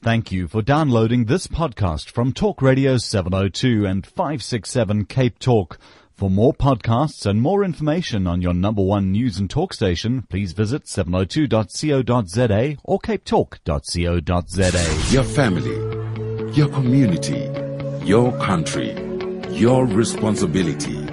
Thank you for downloading this podcast from Talk Radio 702 and 567 Cape Talk. For more podcasts and more information on your number one news and talk station, please visit 702.co.za or capetalk.co.za. Your family, your community, your country, your responsibility.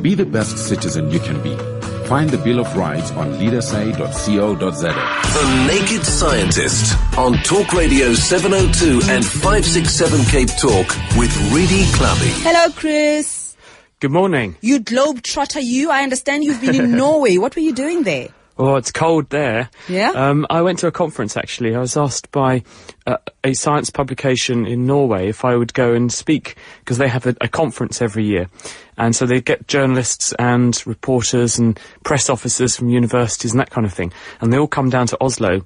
Be the best citizen you can be. Find the Bill of Rights on leadsa.co.za. The Naked Scientist on Talk Radio 702 and 567 Cape Talk with Redi Tlhabi. Hello, Chris. Good morning. You globe trotter, you. I understand you've been in Norway. What were you doing there? Oh, it's cold there. Yeah? Um, I went to a conference actually. I was asked by uh, a science publication in Norway if I would go and speak because they have a, a conference every year. And so they get journalists and reporters and press officers from universities and that kind of thing. And they all come down to Oslo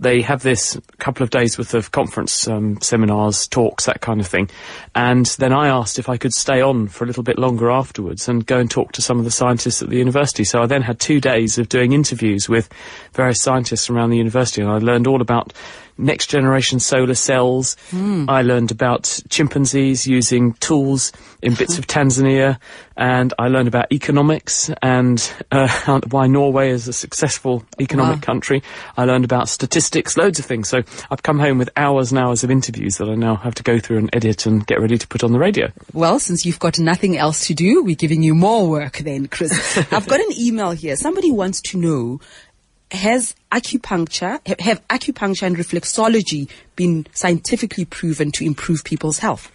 they have this couple of days worth of conference um, seminars, talks, that kind of thing. And then I asked if I could stay on for a little bit longer afterwards and go and talk to some of the scientists at the university. So I then had two days of doing interviews with various scientists from around the university, and I learned all about next generation solar cells. I learned about chimpanzees using tools in bits of Tanzania, and I learned about economics and uh, why Norway is a successful economic Wow. country. I learned about statistics, loads of things. So I've come home with hours and hours of interviews that I now have to go through and edit and get ready to put on the radio. Well, since you've got nothing else to do, we're giving you more work then, Chris. I've got an email here. Somebody wants to know, has acupuncture, have acupuncture and reflexology been scientifically proven to improve people's health?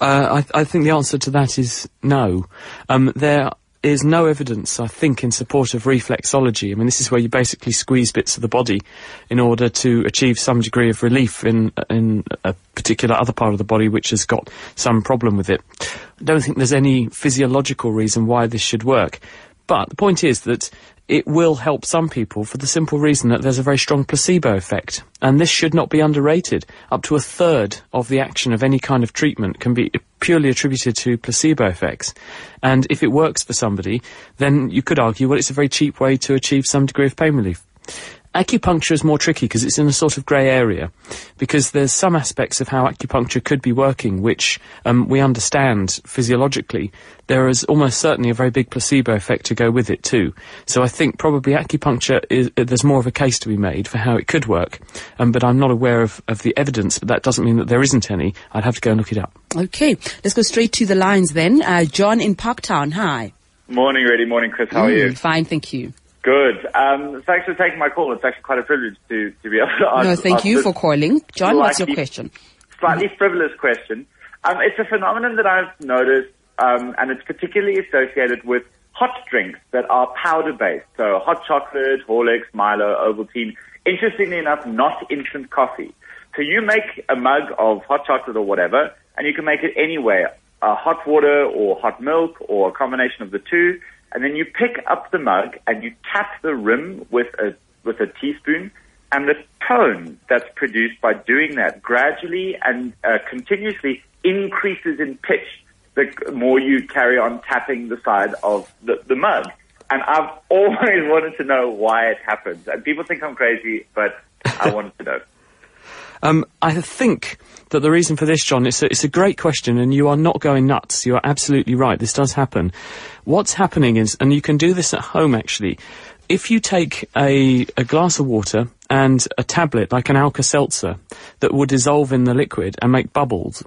Uh, I, I think the answer to that is no. Um, there is no evidence, I think, in support of reflexology. I mean, this is where you basically squeeze bits of the body in order to achieve some degree of relief in in a particular other part of the body which has got some problem with it. I don't think there's any physiological reason why this should work. But the point is that it will help some people for the simple reason that there's a very strong placebo effect. And this should not be underrated. Up to a third of the action of any kind of treatment can be purely attributed to placebo effects. And if it works for somebody, then you could argue, well, it's a very cheap way to achieve some degree of pain relief. Acupuncture is more tricky because it's in a sort of grey area, because there's some aspects of how acupuncture could be working which um, we understand physiologically. There is almost certainly a very big placebo effect to go with it too. So I think probably acupuncture is uh, there's more of a case to be made for how it could work, um, but I'm not aware of, of the evidence. But that doesn't mean that there isn't any. I'd have to go and look it up. Okay, let's go straight to the lines then. Uh, John in Parktown, hi. Morning, Redi. Morning, Chris. How are Mm, you? Fine, thank you. Good. Um, thanks for taking my call. It's actually quite a privilege to, to be able to ask. No, thank ask you for calling. John, what's your question? Slightly frivolous question. Um, it's a phenomenon that I've noticed, um, and it's particularly associated with hot drinks that are powder-based. So hot chocolate, Horlicks, Milo, Ovaltine. Interestingly enough, not instant coffee. So you make a mug of hot chocolate or whatever, and you can make it anywhere. Uh, hot water or hot milk or a combination of the two. And then you pick up the mug and you tap the rim with a, with a teaspoon and the tone that's produced by doing that gradually and uh, continuously increases in pitch the more you carry on tapping the side of the, the mug. And I've always wanted to know why it happens. And people think I'm crazy, but I wanted to know. Um, I think that the reason for this, John, it's a, it's a great question, and you are not going nuts. You are absolutely right. This does happen. What's happening is, and you can do this at home actually, if you take a, a glass of water and a tablet like an Alka Seltzer that will dissolve in the liquid and make bubbles,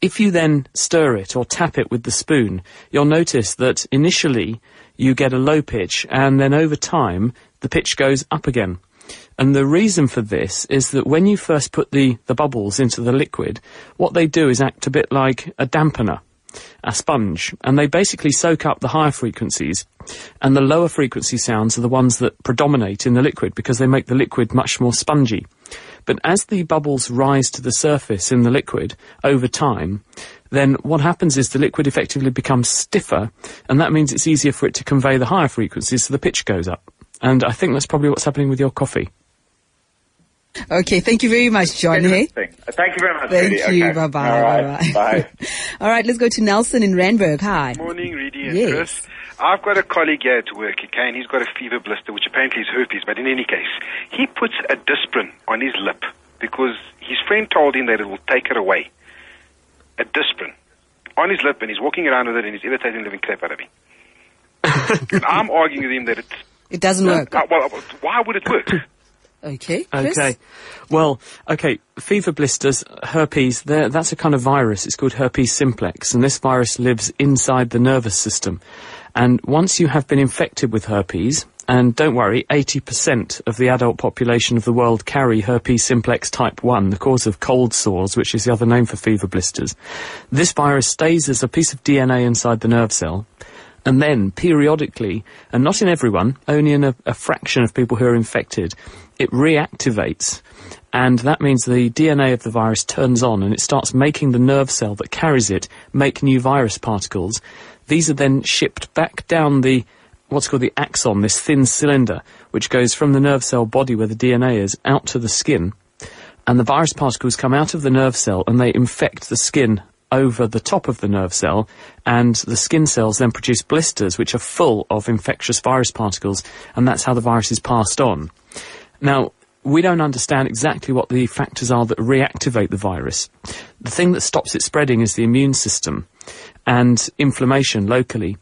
if you then stir it or tap it with the spoon, you'll notice that initially you get a low pitch and then over time the pitch goes up again. And the reason for this is that when you first put the, the bubbles into the liquid, what they do is act a bit like a dampener. a sponge, and they basically soak up the higher frequencies, and the lower frequency sounds are the ones that predominate in the liquid because they make the liquid much more spongy. But as the bubbles rise to the surface in the liquid over time, then what happens is the liquid effectively becomes stiffer, and that means it's easier for it to convey the higher frequencies, so the pitch goes up. And I think that's probably what's happening with your coffee. Okay, thank you very much, John. Hey? Thank you very much. Thank Rudy. you. Okay. Bye bye. All right. Bye. All right, let's go to Nelson in Randburg. Hi. Morning, Redi and Yes. Chris. I've got a colleague here at work, okay, and he's got a fever blister, which apparently is herpes, but in any case, he puts a disprin on his lip because his friend told him that it will take it away. A disprin on his lip, and he's walking around with it, and he's irritating the living crap out of me. and I'm arguing with him that it's. It doesn't work. Uh, well, why would it work? Okay. Chris? Okay. Well, okay, fever blisters, herpes, that's a kind of virus. It's called herpes simplex, and this virus lives inside the nervous system. And once you have been infected with herpes, and don't worry, 80% of the adult population of the world carry herpes simplex type 1, the cause of cold sores, which is the other name for fever blisters. This virus stays as a piece of DNA inside the nerve cell, and then periodically, and not in everyone, only in a, a fraction of people who are infected, it reactivates. And that means the DNA of the virus turns on and it starts making the nerve cell that carries it make new virus particles. These are then shipped back down the what's called the axon, this thin cylinder, which goes from the nerve cell body where the DNA is out to the skin. And the virus particles come out of the nerve cell and they infect the skin over the top of the nerve cell, and the skin cells then produce blisters which are full of infectious virus particles, and that's how the virus is passed on. Now, we don't understand exactly what the factors are that reactivate the virus. The thing that stops it spreading is the immune system and inflammation locally.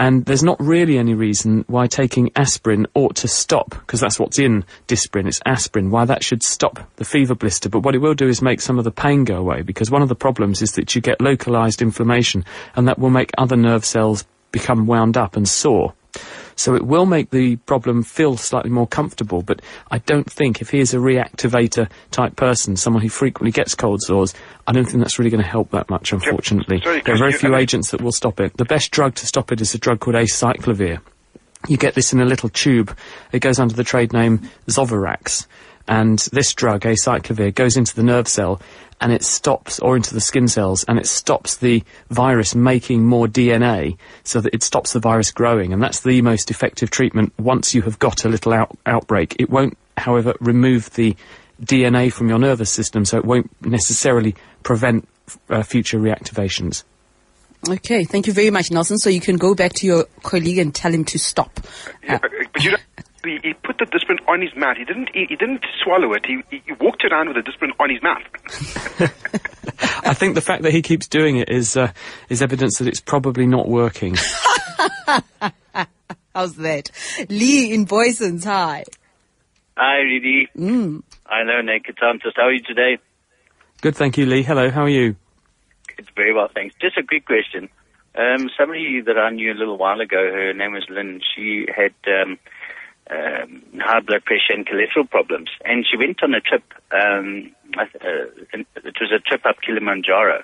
And there's not really any reason why taking aspirin ought to stop, because that's what's in Disprin, it's aspirin, why that should stop the fever blister. But what it will do is make some of the pain go away, because one of the problems is that you get localized inflammation, and that will make other nerve cells become wound up and sore. So it will make the problem feel slightly more comfortable, but I don't think if he is a reactivator type person, someone who frequently gets cold sores, I don't think that's really going to help that much, unfortunately. sorry, there are very few agents that will stop it. The best drug to stop it is a drug called acyclovir. You get this in a little tube. It goes under the trade name Zovirax. And this drug, acyclovir, goes into the nerve cell and it stops, or into the skin cells, and it stops the virus making more DNA so that it stops the virus growing. And that's the most effective treatment once you have got a little out- outbreak. It won't, however, remove the DNA from your nervous system, so it won't necessarily prevent uh, future reactivations. Okay, thank you very much, Nelson. So you can go back to your colleague and tell him to stop. Yeah, but but you know, he, he put the disprin on his mouth. He didn't. He, he didn't swallow it. He, he walked around with the disprin on his mouth. I think the fact that he keeps doing it is uh, is evidence that it's probably not working. How's that? Lee in Boysons, hi. Hi, Rudy. Mm. Hello, Nick. It's Antus. How are you today? Good, thank you, Lee. Hello, how are you? It's very well, thanks. Just a quick question. Um, somebody that I knew a little while ago, her name was Lynn, she had um, um, high blood pressure and cholesterol problems. And she went on a trip, um, uh, it was a trip up Kilimanjaro,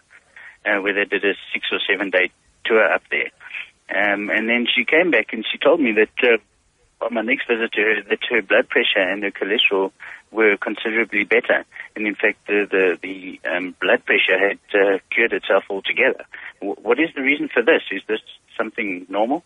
uh, where they did a six or seven day tour up there. Um, and then she came back and she told me that uh, on my next visit to her, that her blood pressure and her cholesterol were considerably better. And in fact, the the, the um, blood pressure had uh, cured itself altogether. W- what is the reason for this? Is this something normal?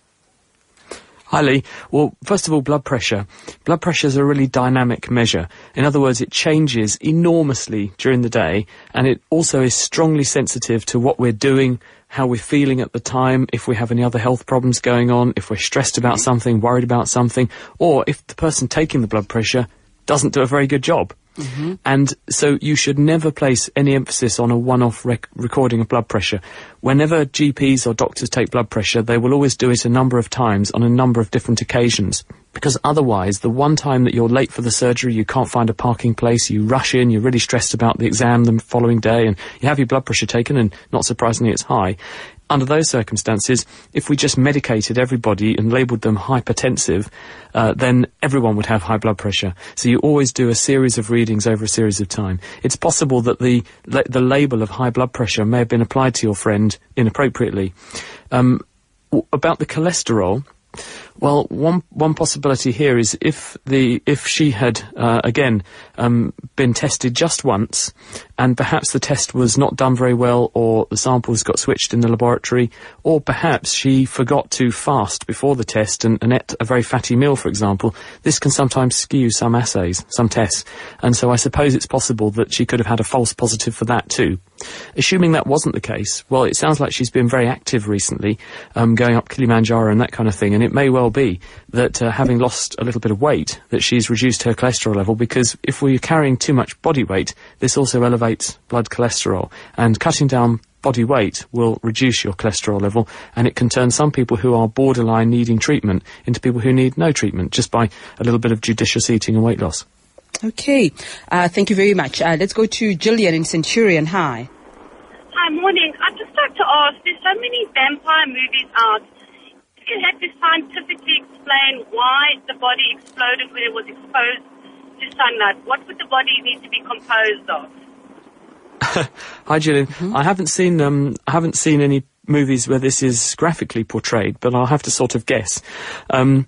Hi, Lee. Well, first of all, blood pressure. Blood pressure is a really dynamic measure. In other words, it changes enormously during the day, and it also is strongly sensitive to what we're doing, how we're feeling at the time, if we have any other health problems going on, if we're stressed about something, worried about something, or if the person taking the blood pressure doesn't do a very good job. Mm-hmm. And so you should never place any emphasis on a one-off rec- recording of blood pressure. Whenever GPs or doctors take blood pressure, they will always do it a number of times on a number of different occasions. because otherwise, the one time that you're late for the surgery, you can't find a parking place, you rush in, you're really stressed about the exam the following day, and you have your blood pressure taken, and not surprisingly, it's high. Under those circumstances, if we just medicated everybody and labelled them hypertensive, uh, then everyone would have high blood pressure. So you always do a series of readings over a series of time. It's possible that the the label of high blood pressure may have been applied to your friend inappropriately. Um, about the cholesterol, well, one one possibility here is if the if she had uh, again um, been tested just once, and perhaps the test was not done very well, or the samples got switched in the laboratory, or perhaps she forgot to fast before the test and, and ate a very fatty meal, for example. This can sometimes skew some assays, some tests, and so I suppose it's possible that she could have had a false positive for that too. Assuming that wasn't the case, well, it sounds like she's been very active recently, um, going up Kilimanjaro and that kind of thing, and it may well be that uh, having lost a little bit of weight, that she's reduced her cholesterol level, because if we're carrying too much body weight, this also elevates blood cholesterol, and cutting down body weight will reduce your cholesterol level and it can turn some people who are borderline needing treatment into people who need no treatment just by a little bit of judicious eating and weight loss. Okay. Uh, thank you very much. Uh, let's go to Gillian in Centurion. Hi. Hi, morning. I'd just like to ask, there's so many vampire movies out. If you had to scientifically explain why the body exploded when it was exposed to sunlight, what would the body need to be composed of? Hi, Gillian. Mm-hmm. I haven't seen um, I haven't seen any movies where this is graphically portrayed, but I'll have to sort of guess. Um,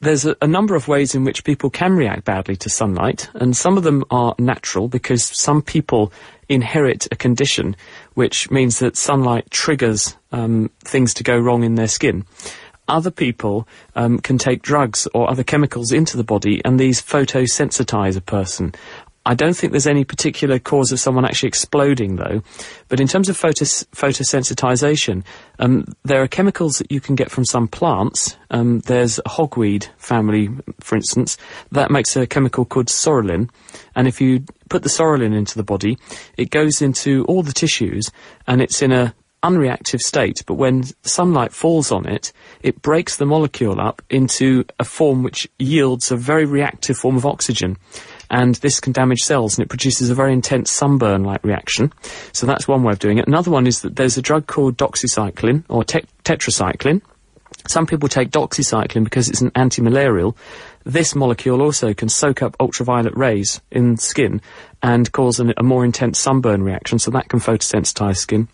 there's a, a, number of ways in which people can react badly to sunlight, and some of them are natural because some people inherit a condition which means that sunlight triggers um, things to go wrong in their skin. Other people um, can take drugs or other chemicals into the body, and these photosensitize a person. I don't think there's any particular cause of someone actually exploding, though. But in terms of photos- photosensitization, um, there are chemicals that you can get from some plants. Um, there's a hogweed family, for instance, that makes a chemical called psoralen. And if you put the psoralen into the body, it goes into all the tissues and it's in a unreactive state, but when sunlight falls on it, it breaks the molecule up into a form which yields a very reactive form of oxygen and this can damage cells and it produces a very intense sunburn-like reaction. So that's one way of doing it. Another one is that there's a drug called doxycycline or te- tetracycline. Some people take doxycycline because it's an anti-malarial. This molecule also can soak up ultraviolet rays in skin and cause an, a more intense sunburn reaction, so that can photosensitize skin.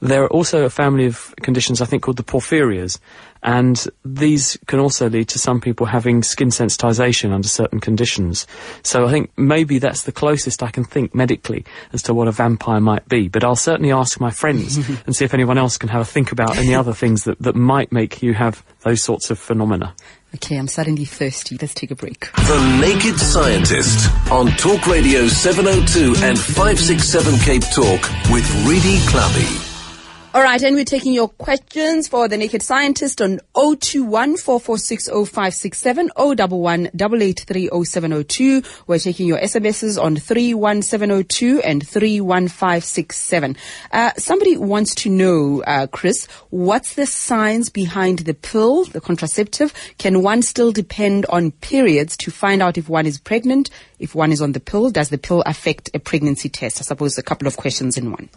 There are also a family of conditions, I think, called the porphyrias, and these can also lead to some people having skin sensitization under certain conditions. So I think maybe that's the closest I can think medically as to what a vampire might be. But I'll certainly ask my friends and see if anyone else can have a think about any other things that, that might make you have those sorts of phenomena. Okay, I'm suddenly thirsty. Let's take a break. The Naked Scientist on Talk Radio 702 and 567 Cape Talk with Redi Tlhabi. All right, and we're taking your questions for the Naked Scientist on 021 4460567 011 8830702. We're taking your SMSs on 31702 and 31567. Uh, somebody wants to know, uh, Chris, what's the science behind the pill, the contraceptive? Can one still depend on periods to find out if one is pregnant, if one is on the pill? Does the pill affect a pregnancy test? I suppose a couple of questions in one.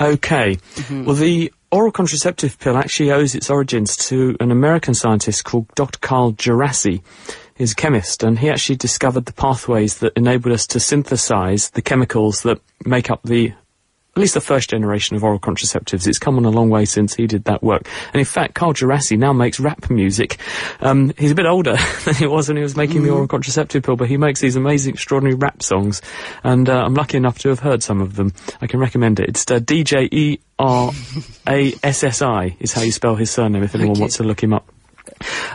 Okay. Mm-hmm. Well, the oral contraceptive pill actually owes its origins to an American scientist called Dr. Carl Djerassi. He's a chemist, and he actually discovered the pathways that enable us to synthesize the chemicals that make up the at least the first generation of oral contraceptives. It's come on a long way since he did that work. And in fact, Carl Djerassi now makes rap music. Um, he's a bit older than he was when he was making mm. the oral contraceptive pill, but he makes these amazing, extraordinary rap songs. And uh, I'm lucky enough to have heard some of them. I can recommend it. It's uh, D-J-E-R-A-S-S-I is how you spell his surname if anyone wants to look him up.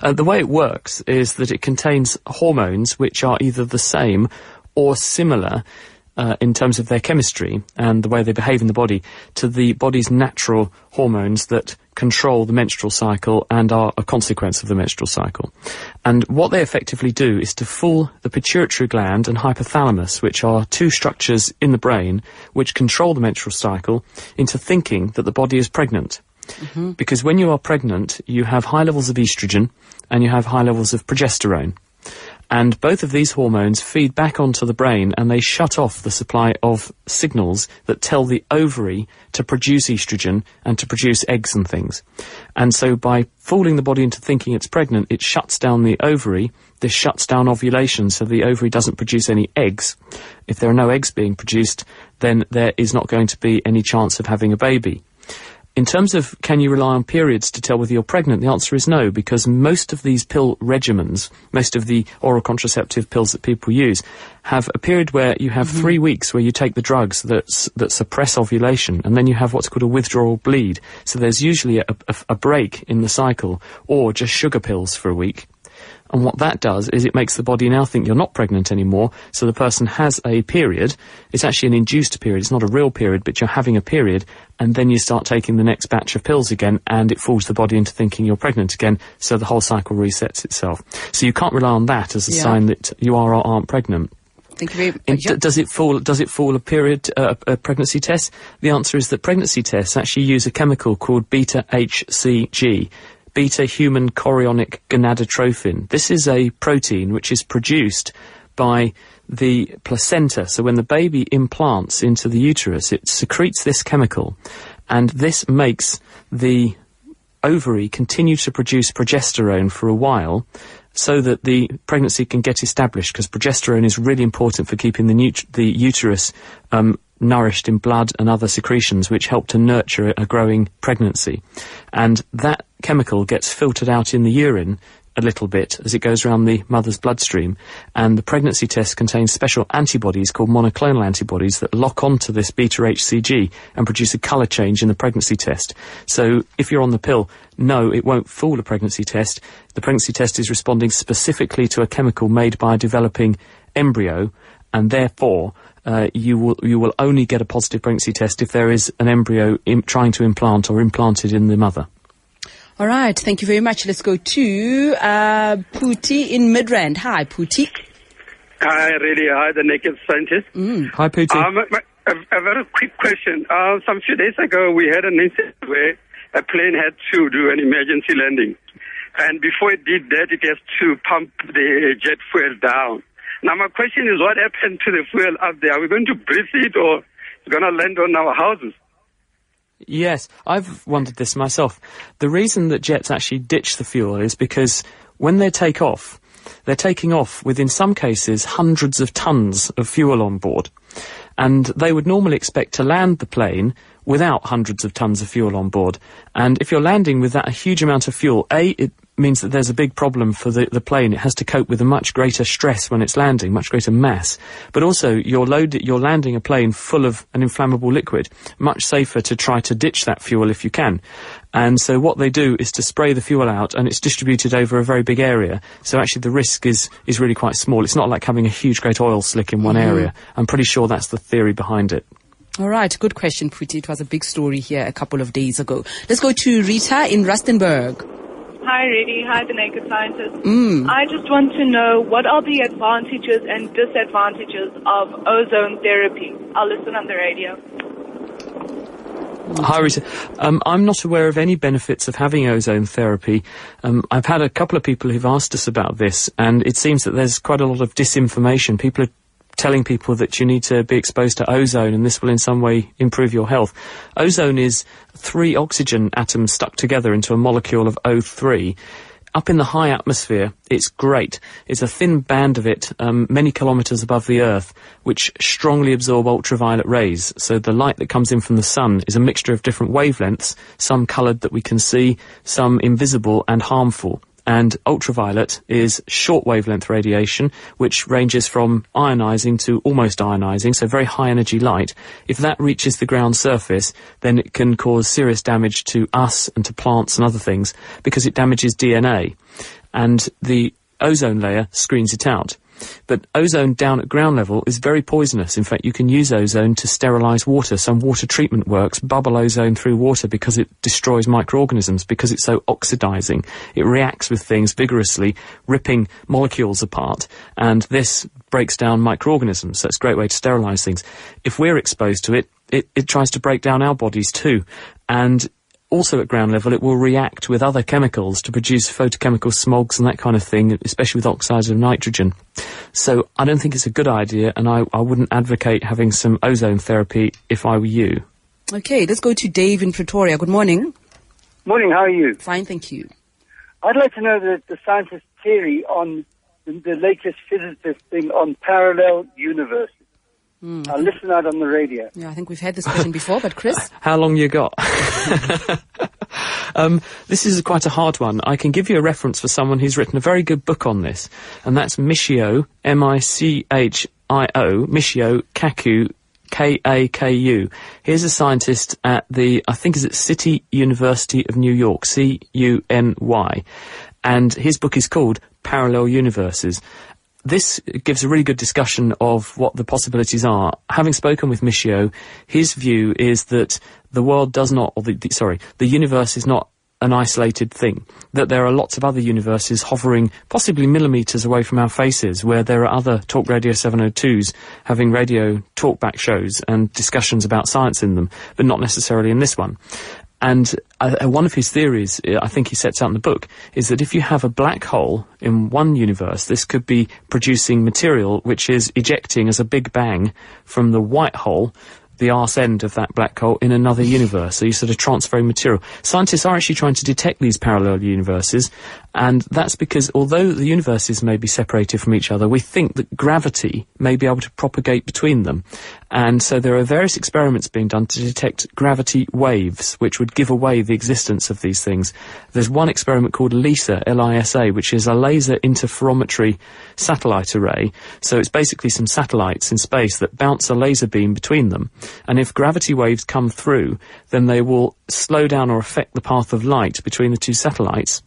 Uh, the way it works is that it contains hormones which are either the same or similar uh, in terms of their chemistry and the way they behave in the body to the body's natural hormones that control the menstrual cycle and are a consequence of the menstrual cycle. And what they effectively do is to fool the pituitary gland and hypothalamus, which are two structures in the brain which control the menstrual cycle, into thinking that the body is pregnant. Because when you are pregnant, you have high levels of estrogen and you have high levels of progesterone. And both of these hormones feed back onto the brain and they shut off the supply of signals that tell the ovary to produce estrogen and to produce eggs and things. And so by fooling the body into thinking it's pregnant, it shuts down the ovary. This shuts down ovulation so the ovary doesn't produce any eggs. If there are no eggs being produced, then there is not going to be any chance of having a baby. In terms of can you rely on periods to tell whether you're pregnant, the answer is no, because most of these pill regimens, most of the oral contraceptive pills that people use, have a period where you have mm-hmm. three weeks where you take the drugs that, that suppress ovulation, and then you have what's called a withdrawal bleed. So there's usually a, a, a break in the cycle, or just sugar pills for a week. And what that does is it makes the body now think you're not pregnant anymore, so the person has a period. It's actually an induced period, it's not a real period, but you're having a period, and then you start taking the next batch of pills again, and it fools the body into thinking you're pregnant again, so the whole cycle resets itself. So you can't rely on that as a Yeah. sign that you are or aren't pregnant. Very much. Does it fall? Does it fall a period uh, a pregnancy test? The answer is that pregnancy tests actually use a chemical called beta HCG, beta human chorionic gonadotrophin. This is a protein which is produced by the placenta. So when the baby implants into the uterus, it secretes this chemical, and this makes the ovary continue to produce progesterone for a while so that the pregnancy can get established because progesterone is really important for keeping the, the uterus um, nourished in blood and other secretions which help to nurture a growing pregnancy. And that chemical gets filtered out in the urine a little bit as it goes around the mother's bloodstream. And the pregnancy test contains special antibodies called monoclonal antibodies that lock onto this beta HCG and produce a colour change in the pregnancy test. So if you're on the pill, no, it won't fool a pregnancy test. The pregnancy test is responding specifically to a chemical made by a developing embryo, and therefore uh, you will you will only get a positive pregnancy test if there is an embryo Im- trying to implant or implanted in the mother. All right. Thank you very much. Let's go to uh, Pooty in Midrand. Hi, Pooty. Hi, really. Hi, the naked scientist. Hi, Pooty. Um, my- a, a very quick question. Uh, some few days ago, we had an incident where a plane had to do an emergency landing. And before it did that, it has to pump the jet fuel down. Now, my question is, what happened to the fuel up there? Are we going to breathe it or it's going to land on our houses? Yes, I've wondered this myself. The reason that jets actually ditch the fuel is because when they take off, they're taking off with, in some cases, hundreds of tons of fuel on board. And they would normally expect to land the plane without hundreds of tons of fuel on board. And if you're landing with that a huge amount of fuel, A, it means that there's a big problem for the, the plane. It has to cope with a much greater stress when it's landing, much greater mass. But also, you're load, you're landing a plane full of an inflammable liquid. Much safer to try to ditch that fuel if you can. And so what they do is to spray the fuel out and it's distributed over a very big area. So actually the risk is, is really quite small. It's not like having a huge great oil slick in one Mhm. area. I'm pretty sure that's the theory behind it. All right. Good question, Pooty. It was a big story here a couple of days ago. Let's go to Rita in Rustenburg. Hi, Redi. Hi, the Naked Scientist. Mm. I just want to know what are the advantages and disadvantages of ozone therapy? I'll listen on the radio. Hi, Rita. Um, I'm not aware of any benefits of having ozone therapy. Um, I've had a couple of people who've asked us about this, and it seems that there's quite a lot of disinformation. People are telling people that you need to be exposed to ozone and this will in some way improve your health. Ozone is three oxygen atoms stuck together into a molecule of O3. Up in the high atmosphere, it's great. It's a thin band of it, um, many kilometres above the Earth, which strongly absorb ultraviolet rays. So the light that comes in from the sun is a mixture of different wavelengths, some coloured that we can see, some invisible and harmful. And ultraviolet is short wavelength radiation, which ranges from ionizing to almost ionizing, so very high energy light. If that reaches the ground surface, then it can cause serious damage to us and to plants and other things because it damages DNA. And the ozone layer screens it out. But ozone down at ground level is very poisonous. In fact, you can use ozone to sterilize water. Some water treatment works bubble ozone through water because it destroys microorganisms, because it's so oxidizing. It reacts with things vigorously, ripping molecules apart, and this breaks down microorganisms. So it's a great way to sterilize things. If we're exposed to it, it, it tries to break down our bodies too. And also at ground level, it will react with other chemicals to produce photochemical smogs and that kind of thing, especially with oxides of nitrogen. So I don't think it's a good idea, and I, I wouldn't advocate having some ozone therapy if I were you. Okay, let's go to Dave in Pretoria. Good morning. Morning, how are you? Fine, thank you. I'd like to know the, the scientist's theory on the, the latest physicist thing on parallel universes. Hmm. I listen out on the radio. Yeah, I think we've had this question before, but Chris? How long you got? um, this is quite a hard one. I can give you a reference for someone who's written a very good book on this, and that's Michio, M-I-C-H-I-O, Michio Kaku, K-A-K-U. Here's a scientist at the, I think is it City University of New York, C-U-N-Y. And his book is called Parallel Universes this gives a really good discussion of what the possibilities are. Having spoken with Michio, his view is that the world does not, or the, the, sorry, the universe is not an isolated thing. That there are lots of other universes hovering possibly millimetres away from our faces, where there are other Talk Radio 702s having radio talkback shows and discussions about science in them, but not necessarily in this one. And uh, uh, one of his theories, uh, I think he sets out in the book, is that if you have a black hole in one universe, this could be producing material which is ejecting as a big bang from the white hole the arse end of that black hole in another universe. So you're sort of transferring material. Scientists are actually trying to detect these parallel universes, and that's because although the universes may be separated from each other, we think that gravity may be able to propagate between them. And so there are various experiments being done to detect gravity waves, which would give away the existence of these things. There's one experiment called LISA, L-I-S-A, which is a laser interferometry satellite array. So it's basically some satellites in space that bounce a laser beam between them. And if gravity waves come through, then they will slow down or affect the path of light between the two satellites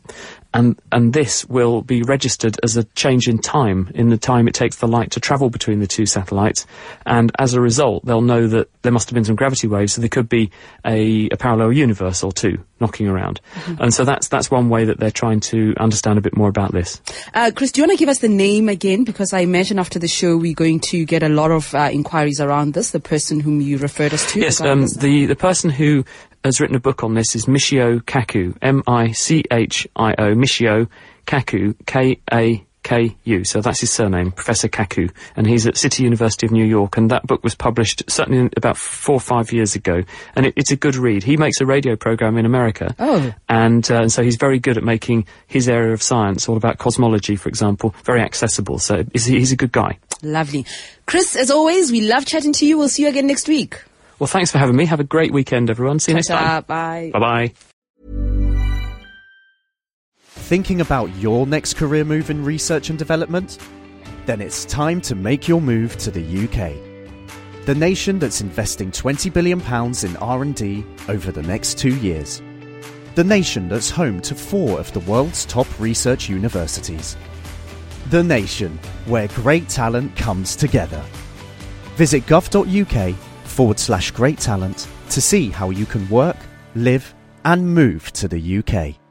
and and this will be registered as a change in time in the time it takes the light to travel between the two satellites. And as a result they'll know that there must have been some gravity waves so there could be a, a parallel universe or two knocking around. Mm-hmm. and so that's that's one way that they're trying to understand a bit more about this. Uh, Chris do you want to give us the name again? Because I imagine after the show we're going to get a lot of uh, inquiries around this the person whom you referred us to yes um, the the person who has written a book on this is Michio Kaku, M-I-C-H-I-O, Michio Kaku, K-A-K-U. So that's his surname, Professor Kaku. And he's at City University of New York. And that book was published certainly about four or five years ago. And it, it's a good read. He makes a radio program in America. Oh. And, uh, and so he's very good at making his area of science, all about cosmology, for example, very accessible. So he's, he's a good guy. Lovely. Chris, as always, we love chatting to you. We'll see you again next week. Well, thanks for having me. Have a great weekend, everyone. See you next time. Bye. Bye bye. Thinking about your next career move in research and development? Then it's time to make your move to the UK. The nation that's investing 20 billion pounds in R&D over the next 2 years. The nation that's home to 4 of the world's top research universities. The nation where great talent comes together. Visit gov.uk forward slash great talent to see how you can work, live, and move to the UK.